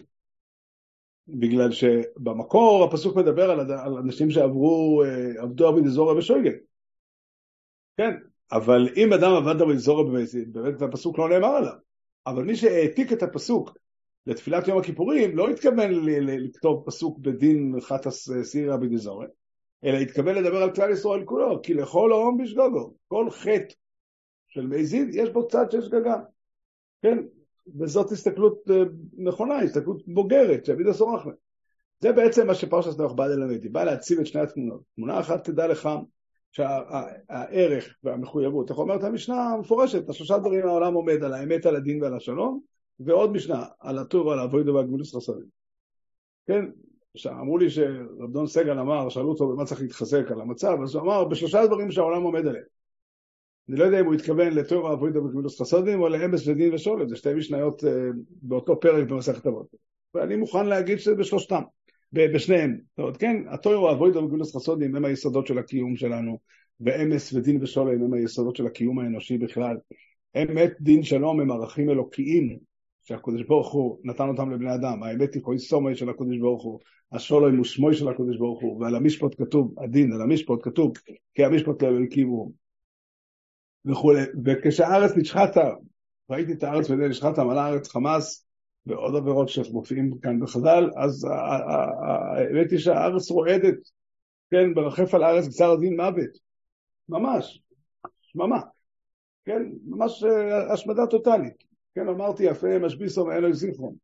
בגלל שבמקור הפסוק מדבר על, אנשים שעברו, אה, עבדו עבוד אזורי ושויגל. כן, אבל אם אדם עבד אזורי במזיד, באמת הפסוק לא נאמר עליו. אבל מי שהעתיק את הפסוק לתפילת יום הכיפורים לא התכוון לכתוב פסוק בדין חטס אה, סירא בגזורת, אלא התכוון לדבר על כלל ישראל כולו, כי לכל ההום בשגוגו, כל חטא של מזיד, יש בו צד של שגגה. כן, וזאת הסתכלות אה, נכונה, הסתכלות בוגרת, שאבידה סורחנה. זה בעצם מה שפרשת נוח בא ללמד, היא באה להציב את שני התמונות. תמונה אחת תדע לך שהערך והמחויבות, איך אומרת המשנה המפורשת, השלושה דברים העולם עומד על האמת, על הדין ועל השלום, ועוד משנה, על הטור ועל האבוידו והגבולוס חסרים. כן, אמרו לי שרב דון סגל אמר, שאלו אותו במה צריך להתחזק על המצב, אז הוא אמר, בשלושה דברים שהעולם עומד עליהם. אני לא יודע אם הוא התכוון לתור אבוידו בגמילוס חסודים או לאמס ודין ושולת, זה שתי משניות uh, באותו פרק במסכת אבות. ואני מוכן להגיד שזה בשלושתם, בשניהם. זאת אומרת, כן, התור אבוידו בגמילוס חסודים הם היסודות של הקיום שלנו, ואמס ודין ושולם הם היסודות של הקיום האנושי בכלל. אמת, דין, שלום הם ערכים אלוקיים שהקדוש ברוך הוא נתן אותם לבני אדם, האמת היא כוי סומי של הקדוש ברוך הוא, השולם הוא שמוי של הקדוש ברוך הוא, ועל המשפט כתוב, הדין, על המשפט כתוב, כי המשפט לאלוקים הוא. וכולי, וכשהארץ נשחטה, ראיתי את הארץ וזה נשחטה, מלא הארץ חמאס ועוד עבירות שמופיעים כאן בחז"ל, אז האמת היא שהארץ רועדת, כן, ברחף על הארץ גזר הדין מוות, ממש, שממה, כן, ממש אה, השמדה טוטאלית, כן, אמרתי יפה משביסו מאלוהי זיכרון,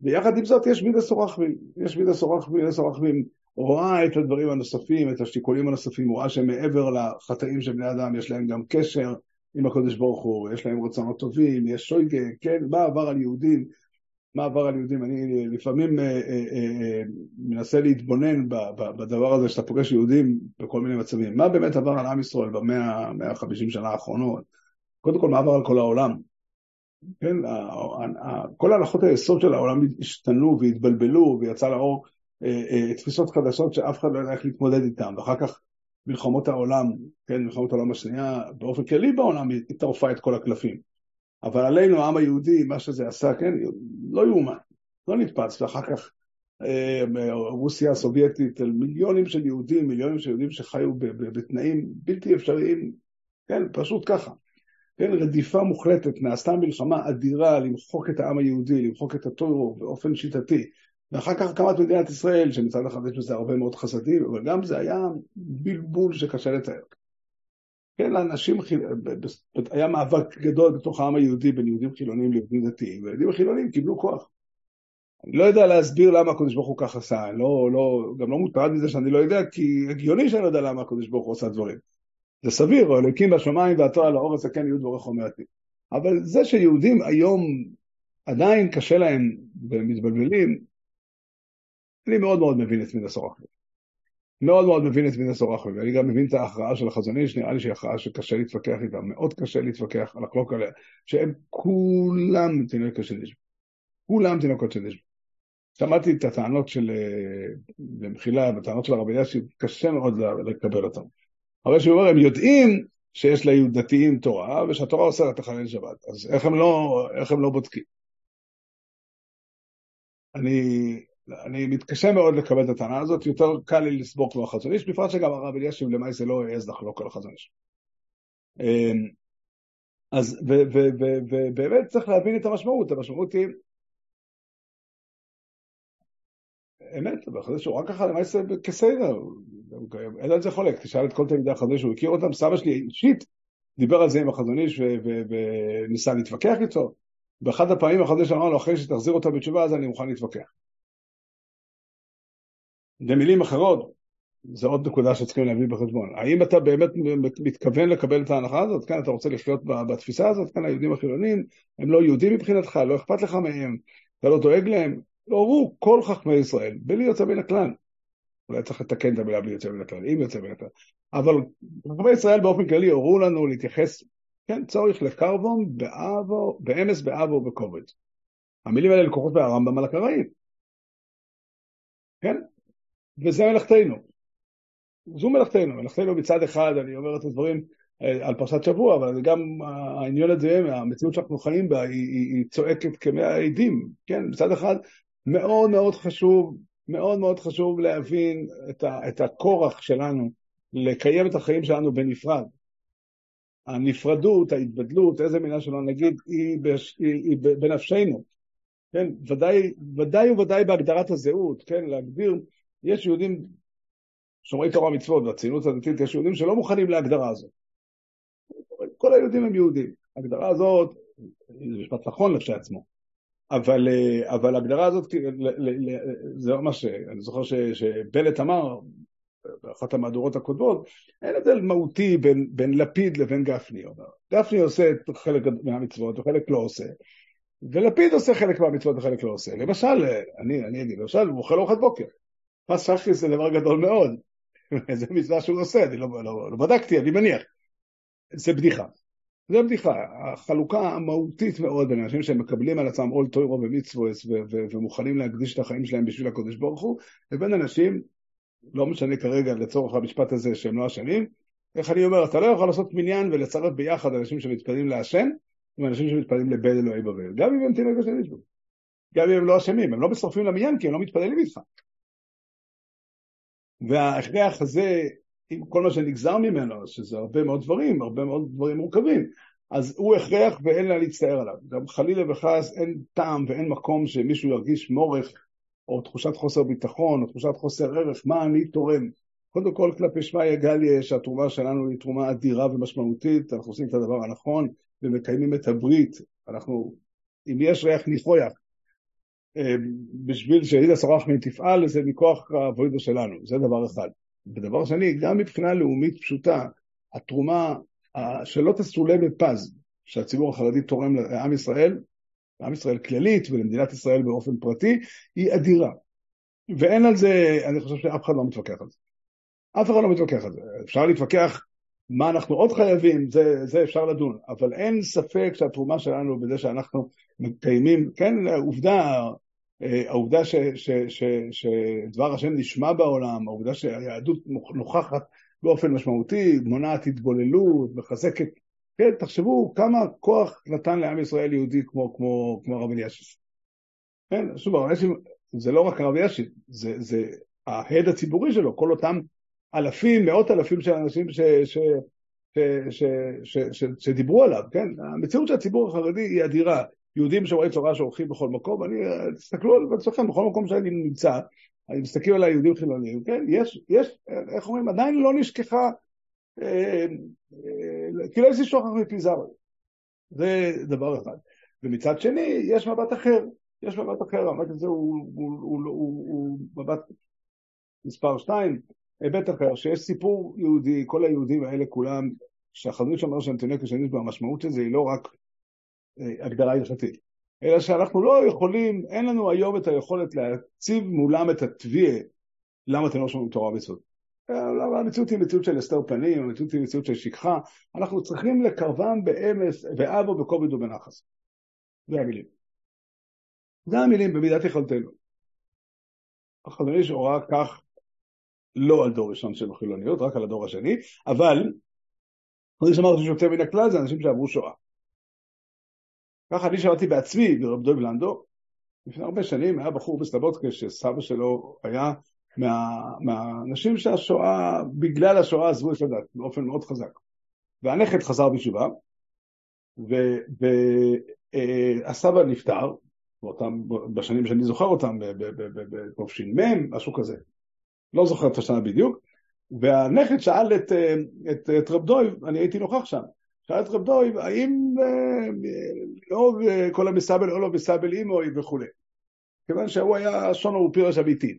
ויחד עם זאת יש מידס רחמים, יש מידס רחמים, מידס רחמים רואה את הדברים הנוספים, את השיקולים הנוספים, רואה שמעבר לחטאים של בני אדם יש להם גם קשר עם הקדוש ברוך הוא, יש להם רצונות טובים, יש שויגה, כן, מה עבר על יהודים, מה עבר על יהודים, אני לפעמים אה, אה, אה, מנסה להתבונן בדבר הזה שאתה פוגש יהודים בכל מיני מצבים, מה באמת עבר על עם ישראל במאה, 150 שנה האחרונות, קודם כל מה עבר על כל העולם, כן, כל הנחות היסוד של העולם השתנו והתבלבלו ויצא לאור תפיסות חדשות שאף אחד לא יודע איך להתמודד איתן, ואחר כך מלחמות העולם, כן, מלחמות העולם השנייה, באופן כללי בעולם היא טרפה את כל הקלפים. אבל עלינו, העם היהודי, מה שזה עשה, כן, לא יאומן, לא נתפס, ואחר כך אה, רוסיה הסובייטית, על מיליונים של יהודים, מיליונים של יהודים שחיו בתנאים בלתי אפשריים, כן, פשוט ככה. כן, רדיפה מוחלטת, נעשתה מלחמה אדירה למחוק את העם היהודי, למחוק את הטורו באופן שיטתי, ואחר כך הקמת מדינת ישראל, שמצד אחד יש בזה הרבה מאוד חסדים, אבל גם זה היה בלבול שקשה לתאר. כן, לאנשים, היה מאבק גדול בתוך העם היהודי בין יהודים חילונים ליהודים דתיים, והיהודים החילונים קיבלו כוח. אני לא יודע להסביר למה הקדוש ברוך הוא כך עשה, אני לא, לא, גם לא מוטרד מזה שאני לא יודע, כי הגיוני שאני לא יודע למה הקדוש ברוך הוא עושה דברים. זה סביר, אלוקים בשמיים ועתו על האורץ הכן יהוד בורך אומרתי. אבל זה שיהודים היום עדיין קשה להם ומתבלבלים, אני מאוד מאוד מבין את מידס אורחבי. מאוד מאוד מבין את מידס אורחבי, ואני גם מבין את ההכרעה של החזון איש, נראה לי שהיא הכרעה שקשה להתווכח איתה, מאוד קשה להתווכח, לחלוק עליה, שהם כולם תינוקות של נשבע. כולם תינוקות של נשבע. שמעתי את הטענות של, אה, במחילה, בטענות של הרב אלישיב, קשה מאוד לקבל אותן. הרי שהוא אומר, הם יודעים שיש ליהודתיים תורה, ושהתורה אוסרת לחלל שבת, אז איך הם לא, איך הם לא בודקים? אני אני מתקשה מאוד לקבל את הטענה הזאת, יותר קל לי לסבור כמו החזון איש, בפרט שגם הרב אלישיב למעשה לא העז לחלוק על החזון איש. אמ, אז, ובאמת צריך להבין את המשמעות, המשמעות היא, אמת, בחודש הוא רק ככה למעשה כסדר, אין על זה חולק, תשאל את כל תלמידי החודש, הוא הכיר אותם, סבא שלי אישית דיבר על זה עם החזון איש וניסה להתווכח איתו, באחד הפעמים החודש אמר לו, אחרי שתחזיר אותה בתשובה, אז אני מוכן להתווכח. במילים אחרות, זו עוד נקודה שצריכים להביא בחשבון. האם אתה באמת מתכוון לקבל את ההנחה הזאת? כן, אתה רוצה לחיות בתפיסה הזאת? כן, היהודים החילונים הם לא יהודים מבחינתך, לא אכפת לך מהם, אתה לא דואג להם. לא הורו כל חכמי ישראל, בלי יוצא מן הכלל. אולי צריך לתקן את המילה בלי יוצא מן הכלל, אם יוצא מן הכלל. אבל חכמי ישראל באופן כללי הורו לנו להתייחס, כן, צורך לקרבון באבו, באמס באבו ובכובד. המילים האלה לקוחות מהרמב"ם על הקראים. כן, וזה מלאכתנו. זו מלאכתנו. מלאכתנו מצד אחד, אני אומר את הדברים אה, על פרשת שבוע, אבל גם העניין הזה, המציאות שאנחנו חיים בה, היא, היא, היא צועקת כמאה עדים. כן, מצד אחד, מאוד מאוד חשוב, מאוד מאוד חשוב להבין את, ה, את הכורח שלנו לקיים את החיים שלנו בנפרד. הנפרדות, ההתבדלות, איזה מילה שלא נגיד, היא, בש, היא, היא בנפשנו. כן, ודאי, ודאי וודאי בהגדרת הזהות, כן, להגדיר יש יהודים שומרי תורה מצוות, והציונות הדתית, יש יהודים שלא מוכנים להגדרה הזאת. כל היהודים הם יהודים. ההגדרה הזאת, זה משפט נכון כשלעצמו, אבל, אבל ההגדרה הזאת, זה ממש, אני זוכר שבנט אמר באחת המהדורות הקודמות, אין הבדל מהותי בין, בין לפיד לבין גפני. גפני עושה חלק מהמצוות וחלק לא עושה, ולפיד עושה חלק מהמצוות וחלק לא עושה. למשל, אני, אני אגיד, למשל, הוא אוכל ארוחת בוקר. פס שחי זה דבר גדול מאוד. זה מצווה שהוא עושה, אני לא, לא, לא בדקתי, אני מניח. זה בדיחה. זה בדיחה. החלוקה המהותית מאוד בין אנשים שמקבלים על עצמם עול טוירו ומצוות ומוכנים להקדיש את החיים שלהם בשביל הקודש ברוך הוא, לבין אנשים, לא משנה כרגע לצורך המשפט הזה שהם לא אשמים, איך אני אומר, אתה לא יכול לעשות מניין ולצרף ביחד אנשים שמתפללים להשם עם אנשים שמתפללים לבית אלוהי בבל, גם אם הם תינוקות של מישהו. גם אם הם לא אשמים, הם לא מצטרפים למניין כי הם לא מתפללים איתך. וההכרח הזה, עם כל מה שנגזר ממנו, שזה הרבה מאוד דברים, הרבה מאוד דברים מורכבים, אז הוא הכרח ואין לה להצטער עליו. גם חלילה וחס אין טעם ואין מקום שמישהו ירגיש מורך או תחושת חוסר ביטחון או תחושת חוסר ערך, מה אני תורם. קודם כל כלפי שמע יגליה שהתרומה שלנו היא תרומה אדירה ומשמעותית, אנחנו עושים את הדבר הנכון ומקיימים את הברית, אנחנו, אם יש ריח ניחויח, אה, בשביל שידידה סורחמין תפעל, זה מכוח הווידו שלנו, זה דבר אחד. ודבר שני, גם מבחינה לאומית פשוטה, התרומה שלא תסולא בפז, שהציבור החרדי תורם לעם ישראל, לעם ישראל כללית ולמדינת ישראל באופן פרטי, היא אדירה. ואין על זה, אני חושב שאף אחד לא מתווכח על זה. אף אחד לא מתווכח על זה. אפשר להתווכח מה אנחנו עוד חייבים, זה, זה אפשר לדון, אבל אין ספק שהתרומה שלנו בזה שאנחנו מקיימים, כן, עובדה, אה, העובדה ש, ש, ש, שדבר השם נשמע בעולם, העובדה שהיהדות נוכחת באופן משמעותי, מונעת התבוללות, מחזקת, כן, תחשבו כמה כוח נתן לעם ישראל יהודי כמו, כמו, כמו הרב אלישיב. כן, שוב, הרב אלישיב זה לא רק הרב אלישיב, זה, זה ההד הציבורי שלו, כל אותם אלפים, מאות אלפים של אנשים ש, ש, ש, ש, ש, ש, שדיברו עליו, כן? המציאות של הציבור החרדי היא אדירה. יהודים שומרי תורה שהולכים בכל מקום, אני, תסתכלו על עצמכם, בכל מקום שאני נמצא, אני מסתכל על היהודים חילונים, כן? יש, יש, איך אומרים, עדיין לא נשכחה, אה, אה, כאילו יש שוכח מפיזרו. זה דבר אחד. ומצד שני, יש מבט אחר. יש מבט אחר, המבט הזה הוא, הוא, הוא, הוא, הוא מבט מספר שתיים, היבט אחר, שיש סיפור יהודי, כל היהודים האלה כולם, שהחזון שאומר שהנתוני כשנית במשמעות של זה היא לא רק אה, הגדרה הלכתית, אלא שאנחנו לא יכולים, אין לנו היום את היכולת להציב מולם את התביעה למה אתם לא שומעים תורה ומצוות. אה, המציאות היא מציאות של הסתר פנים, המציאות היא מציאות של שכחה, אנחנו צריכים לקרבם באמס, ואבו בכובד ובנחס. זה המילים. זה המילים במידת יכולתנו. החזון איש הורה כך לא על דור ראשון של חילוניות, רק על הדור השני, אבל אני שאמרתי שיותר מן הכלל זה אנשים שעברו שואה. ככה אני שמעתי בעצמי ברב דוב לנדו, לפני הרבה שנים היה בחור בסלבודקה שסבא שלו היה מה, מהאנשים שהשואה, בגלל השואה עזבו את הדת באופן מאוד חזק. והנכד חזר בתשובה, והסבא נפטר, באותם, בשנים שאני זוכר אותם, בתש"מ, משהו כזה. לא זוכר את השנה בדיוק, והנכד שאל את, את, את רב דויב, אני הייתי נוכח שם, שאל את רב דויב, האם אה, כל המסבל או לא מסבל אימוי וכולי. כיוון שהוא היה שונו ופירש אביטין.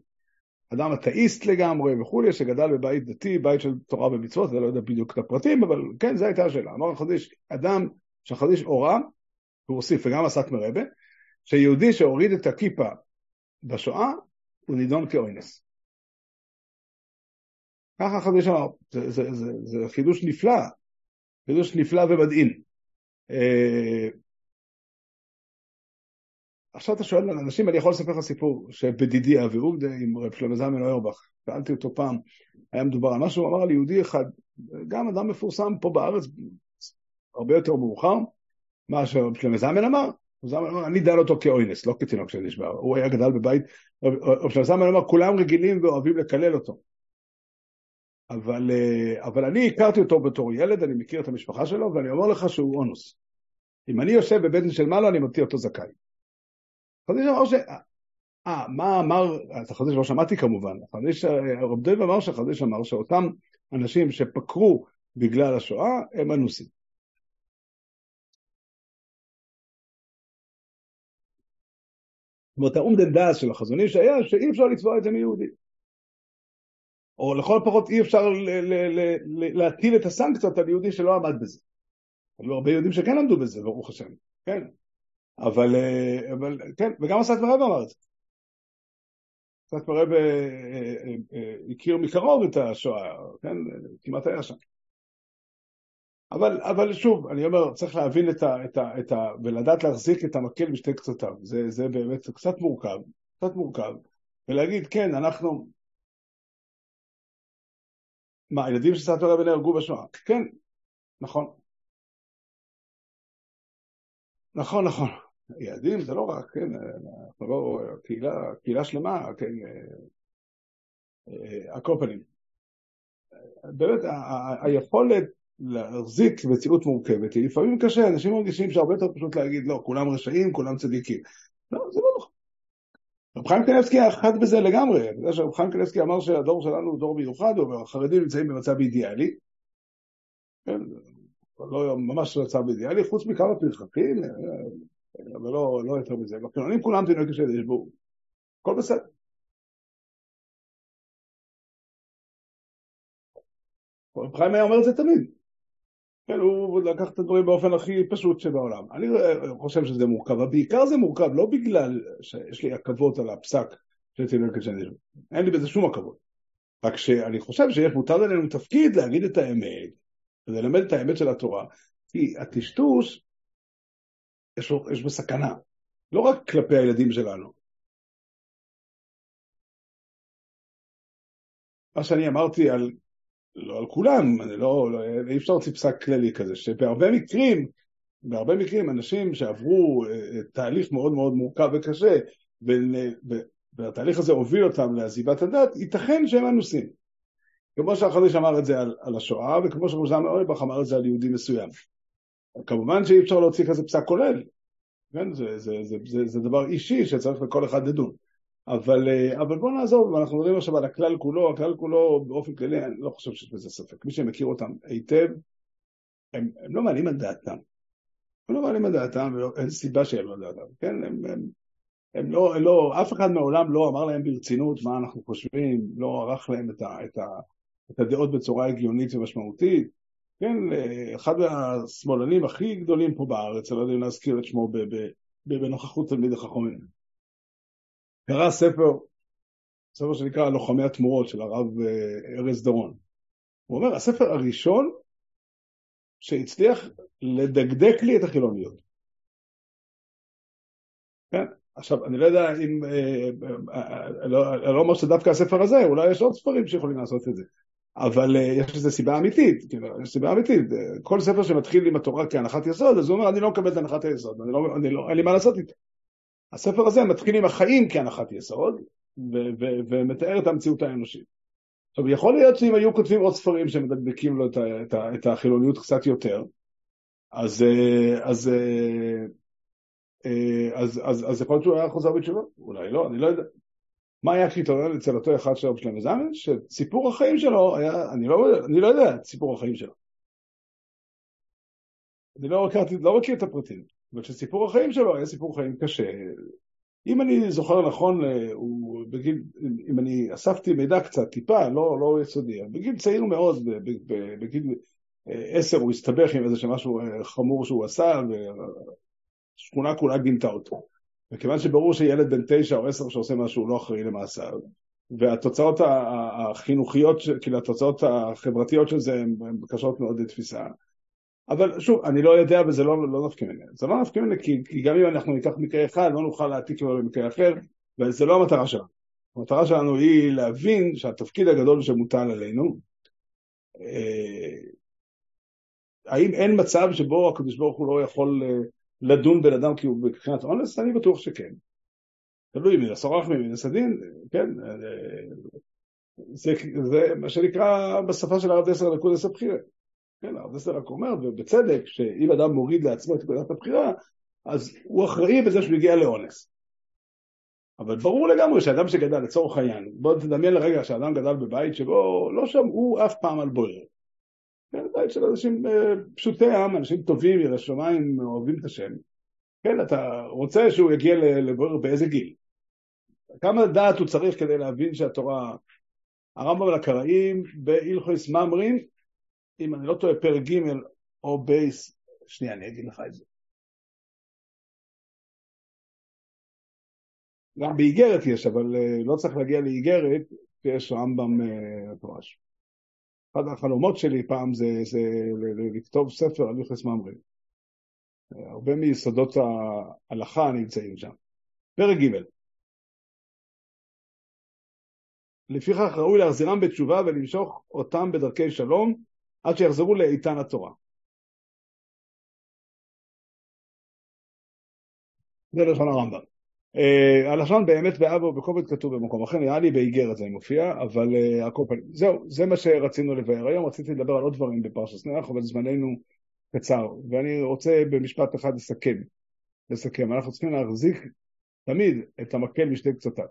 אדם אתאיסט לגמרי וכולי, שגדל בבית דתי, בית של תורה ומצוות, אני לא יודע בדיוק את הפרטים, אבל כן, זו הייתה השאלה. אמר החדיש, אדם שהחדיש הורה, הוא הוסיף, וגם עסק מרבה, שיהודי שהוריד את הכיפה בשואה, הוא נידון כאונס. ככה החדיש אמר, זה, זה, זה, זה חידוש נפלא, חידוש נפלא ומדהים. אה, עכשיו אתה שואל אנשים, אני יכול לספר לך סיפור שבדידי אבי עובדה עם רב שלמה זלמן אוירבך, שאלתי אותו פעם, היה מדובר על משהו, אמר על יהודי אחד, גם אדם מפורסם פה בארץ, הרבה יותר מאוחר, מה שרב שלמה זלמן אמר, זלמן אמר, אני דן אותו כאוינס, לא כתינוק שנשבר, הוא היה גדל בבית, רב שלמה זלמן אמר, כולם רגילים ואוהבים לקלל אותו. אבל, אה, אבל אני הכרתי אותו בתור ילד, אני מכיר את המשפחה שלו, ואני אומר לך שהוא אונוס. אם אני יושב בבטן של מעלה, אני מוציא אותו זכאי. חזיש אמר ש... אה, מה אמר, את החזיש לא שמעתי כמובן, החזיש, רב דב אמר שהחזיש אמר שאותם אנשים שפקרו בגלל השואה, הם אנוסים. זאת אומרת, האומדן דאז של החזון איש היה שאי אפשר לתבוע את זה מיהודי. או לכל הפחות אי אפשר להטיל את הסנקציות על יהודי שלא עמד בזה. היו הרבה יהודים שכן עמדו בזה, ברוך השם, כן. אבל, אה, אבל כן, וגם הסת מרב אמר את זה. הסת מרב אה, אה, הכיר מקרוב את השואה, כן, כמעט היה שם. אבל, אבל שוב, אני אומר, צריך להבין את ה, את ה, את ה... ולדעת להחזיק את המקל בשתי קצותיו. זה, זה באמת קצת מורכב, קצת מורכב. ולהגיד, כן, אנחנו, מה, הילדים של סבתא רבי נהרגו בשואה? כן, נכון. נכון, נכון. ילדים זה לא רק, כן, אנחנו לא, קהילה, קהילה שלמה, כן, על כל פנים. באמת, היכולת להחזיק מציאות מורכבת היא לפעמים קשה, אנשים מרגישים שהרבה יותר פשוט להגיד, לא, כולם רשעים, כולם צדיקים. לא, זה. רב חיים קנבסקי היה חד בזה לגמרי, אתה יודע שרב חיים קנבסקי אמר שהדור שלנו הוא דור מיוחד, והחרדים נמצאים במצב אידיאלי, כן, לא ממש מצב אידיאלי, חוץ מכמה פרחחים, אבל לא, לא יותר מזה. בחילונים כולם דיני קשה יש בו, הכל בסדר. חיים היה אומר את זה תמיד. כן, הוא לקח את הדברים באופן הכי פשוט שבעולם. אני חושב שזה מורכב, אבל בעיקר זה מורכב לא בגלל שיש לי עכבות על הפסק של תינוק כשאני אין לי בזה שום עכבות. רק שאני חושב שיש מוטל עלינו תפקיד להגיד את האמת, וללמד את האמת של התורה, כי הטשטוש, יש, יש בו סכנה, לא רק כלפי הילדים שלנו. מה שאני אמרתי על לא על כולם, לא, לא, אי אפשר להוציא פסק כללי כזה, שבהרבה מקרים, בהרבה מקרים אנשים שעברו אה, תהליך מאוד מאוד מורכב וקשה, והתהליך הזה הוביל אותם לעזיבת הדת, ייתכן שהם אנוסים. כמו שהחדש אמר את זה על, על השואה, וכמו שרוזם אויבך אמר את זה על יהודי מסוים. כמובן שאי אפשר להוציא כזה פסק כולל, כן? זה, זה, זה, זה, זה דבר אישי שצריך לכל אחד לדון. אבל, אה, אבל בואו נעזוב, אנחנו מדברים עכשיו על הכלל כולו, הכלל כולו באופן כללי, אני לא חושב שיש בזה ספק. מי שמכיר אותם היטב, הם, הם לא מעלים על דעתם. הם לא מעלים על דעתם, ואין סיבה שהם לא דעתם, כן? הם, הם, הם לא, לא, אף אחד מעולם לא אמר להם ברצינות מה אנחנו חושבים, לא ערך להם את, ה, את, ה, את הדעות בצורה הגיונית ומשמעותית. כן, אחד מהשמאלנים הכי גדולים פה בארץ, אני לא יודע אם להזכיר את שמו בנוכחות תלמיד החכמים. קרא ספר, ספר שנקרא לוחמי התמורות של הרב אה, ארז דורון. הוא אומר, הספר הראשון שהצליח לדקדק לי את החילוניות. כן, עכשיו, אני לא יודע אם, אה, אה, לא, אני לא אומר שדווקא הספר הזה, אולי יש עוד ספרים שיכולים לעשות את זה, אבל יש לזה סיבה אמיתית, כאילו, יש סיבה אמיתית. כל ספר שמתחיל עם התורה כהנחת יסוד, אז הוא אומר, אני לא מקבל את הנחת היסוד, אני לא, אני לא, אין לי מה לעשות איתו. הספר הזה מתחיל עם החיים כהנחת יסוד, ומתאר את המציאות האנושית. עכשיו, יכול להיות שאם היו כותבים עוד ספרים שמדקדקים לו את, את, את החילוניות קצת יותר, אז, אז, אז, אז, אז יכול להיות שהוא היה חוזר בתשובה, אולי לא, אני לא יודע. מה היה הקריטריון אצל אותו אחד שלו בשלם וזמן? שסיפור החיים שלו היה, אני לא, אני לא יודע את סיפור החיים שלו. אני לא, לא מכיר את הפרטים. אבל שסיפור החיים שלו היה סיפור חיים קשה. אם אני זוכר נכון, אה, הוא בגיל, אם אני אספתי מידע קצת, טיפה, לא, לא יסודי, בגיל צעיר מאוד, בגיל אה, עשר הוא הסתבך עם איזה משהו אה, חמור שהוא עשה, והשכונה כולה גינתה אותו. וכיוון שברור שילד בן תשע או עשר שעושה משהו לא אחראי למעשיו, והתוצאות החינוכיות, כאילו התוצאות החברתיות של זה הן קשות מאוד לתפיסה, אבל שוב, אני לא יודע וזה לא, לא נפקא ממני. זה לא נפקא ממני כי, כי גם אם אנחנו ניקח מקרה אחד, לא נוכל להעתיק לו למקרה אחר, וזה לא המטרה שלנו. המטרה שלנו היא להבין שהתפקיד הגדול שמוטל עלינו, אה, האם אין מצב שבו הקדוש ברוך הוא לא יכול אה, לדון בן אדם כי הוא מבחינת אונס? אני בטוח שכן. תלוי מן הסורח מן הסדין, כן, אה, זה, זה מה שנקרא בשפה של הרב דסר נקודס הבחירה. כן, הרב דסר רק אומר, ובצדק, שאם אדם מוריד לעצמו את נקודת הבחירה, אז הוא אחראי בזה שהוא הגיע לאונס. אבל ברור לגמרי שאדם שגדל לצורך העניין, בוא תדמיין לרגע שאדם גדל בבית שבו לא שמעו אף פעם על בוער. כן, בית של אנשים אה, פשוטי עם, אנשים טובים, ירא שמיים, אוהבים את השם. כן, אתה רוצה שהוא יגיע לבוער באיזה גיל? כמה דעת הוא צריך כדי להבין שהתורה, הרמב"ם לקראים בהלכויס ממרים, אם אני לא טועה, פרק ג' או בייס, שנייה, אני אגיד לך את זה. גם באיגרת יש, אבל uh, לא צריך להגיע לאיגרת, יש רמב"ם uh, תורש. אחד החלומות שלי פעם זה, זה לכתוב ספר על יוחס ממרי. הרבה מיסודות ההלכה נמצאים שם. פרק ג' לפיכך ראוי להחזירם בתשובה ולמשוך אותם בדרכי שלום עד שיחזרו לאיתן התורה. זה לשון הרמב"ם. Uh, הלשון באמת באבו ובקובץ כתוב במקום אחר, נראה לי באיגרת זה מופיע, אבל uh, הכל פנים. זהו, זה מה שרצינו לבאר. היום רציתי לדבר על עוד דברים בפרשת נח, אבל זמננו קצר, ואני רוצה במשפט אחד לסכם. לסכם. אנחנו צריכים להחזיק תמיד את המקל משתי קצותיו.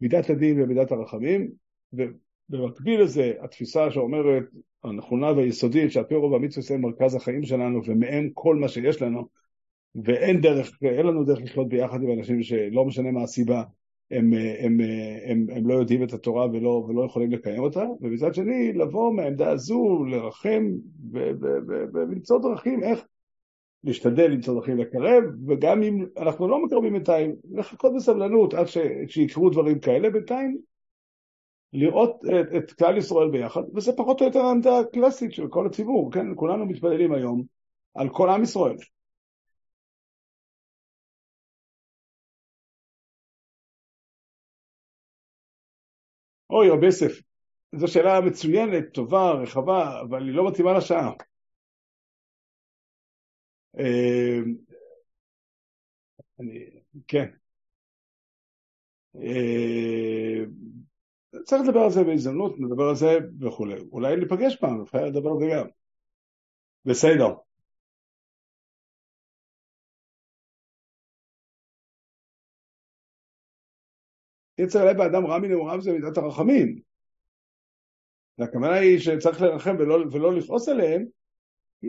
מידת הדין ומידת הרחמים, ובמקביל לזה התפיסה שאומרת הנכונה והיסודית שהפרו והמצווה הם מרכז החיים שלנו ומהם כל מה שיש לנו ואין דרך, אין לנו דרך לחיות ביחד עם אנשים שלא משנה מה הסיבה, הם, הם, הם, הם לא יודעים את התורה ולא, ולא יכולים לקיים אותה, ומצד שני, לבוא מהעמדה הזו, לרחם ולמצוא דרכים איך להשתדל למצוא דרכים לקרב, וגם אם אנחנו לא מקרבים בינתיים, לחכות בסבלנות עד ש, שיקרו דברים כאלה, בינתיים לראות את, את כלל ישראל ביחד, וזה פחות או יותר העמדה הקלאסית של כל הציבור, כן? כולנו מתפללים היום על כל עם ישראל. אוי, רבי יוסף, זו שאלה מצוינת, טובה, רחבה, אבל היא לא מתאימה לשעה. אה, אני, כן. צריך לדבר על זה בהזדמנות, נדבר על זה וכולי. אולי ניפגש פעם, אפשר לדבר על זה גם. בסדר. יצר לב באדם רע מנעוריו זה מידת הרחמים. והכוונה היא שצריך לרחם ולא, ולא לכעוס עליהם, כי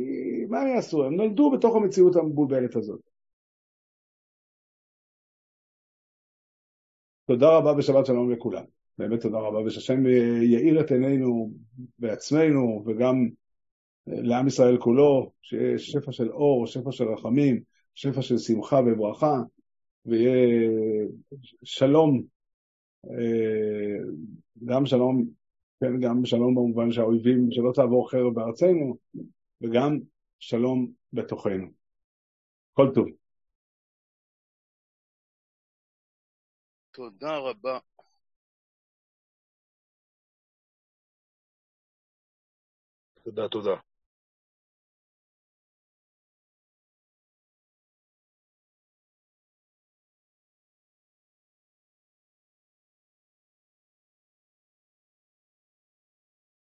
מה הם יעשו? הם נולדו בתוך המציאות המבולבלת הזאת. תודה רבה ושבת שלום לכולם. באמת תודה רבה, ושהשם יאיר את עינינו בעצמנו וגם לעם ישראל כולו, שיש שפע של אור, שפע של רחמים, שפע של שמחה וברכה, ויהיה שלום אה, גם שלום, כן, גם שלום במובן שהאויבים, שלא תעבור חרב בארצנו, וגם שלום בתוכנו. כל טוב. תודה רבה. תודה, תודה.